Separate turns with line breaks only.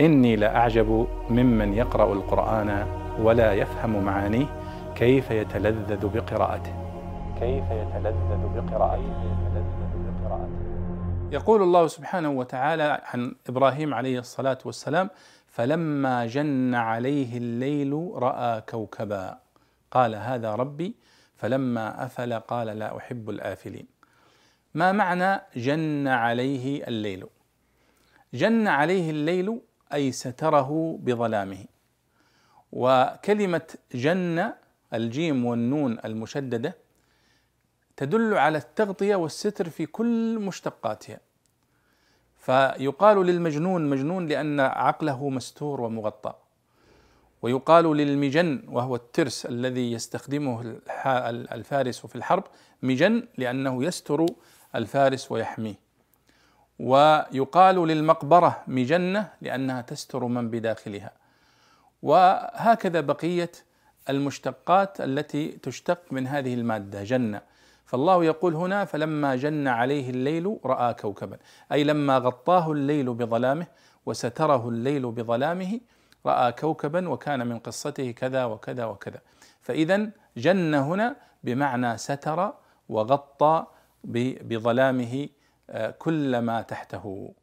إني لأعجب ممن يقرأ القرآن ولا يفهم معانيه كيف يتلذذ بقراءته. كيف يتلذذ بقراءته. يقول الله سبحانه وتعالى عن إبراهيم عليه الصلاة والسلام فلما جن عليه الليل رأى كوكبا قال هذا ربي فلما أفل قال لا أحب الآفلين ما معنى جن عليه الليل؟ جن عليه الليل أي ستره بظلامه. وكلمة جن الجيم والنون المشددة تدل على التغطية والستر في كل مشتقاتها. فيقال للمجنون مجنون لأن عقله مستور ومغطى. ويقال للمجن وهو الترس الذي يستخدمه الفارس في الحرب مجن لأنه يستر الفارس ويحميه. ويقال للمقبرة مجنة لأنها تستر من بداخلها. وهكذا بقية المشتقات التي تشتق من هذه المادة جنة. فالله يقول هنا فلما جن عليه الليل رأى كوكبا. أي لما غطاه الليل بظلامه وستره الليل بظلامه رأى كوكبا وكان من قصته كذا وكذا وكذا. فإذا جن هنا بمعنى ستر وغطى بظلامه كل ما تحته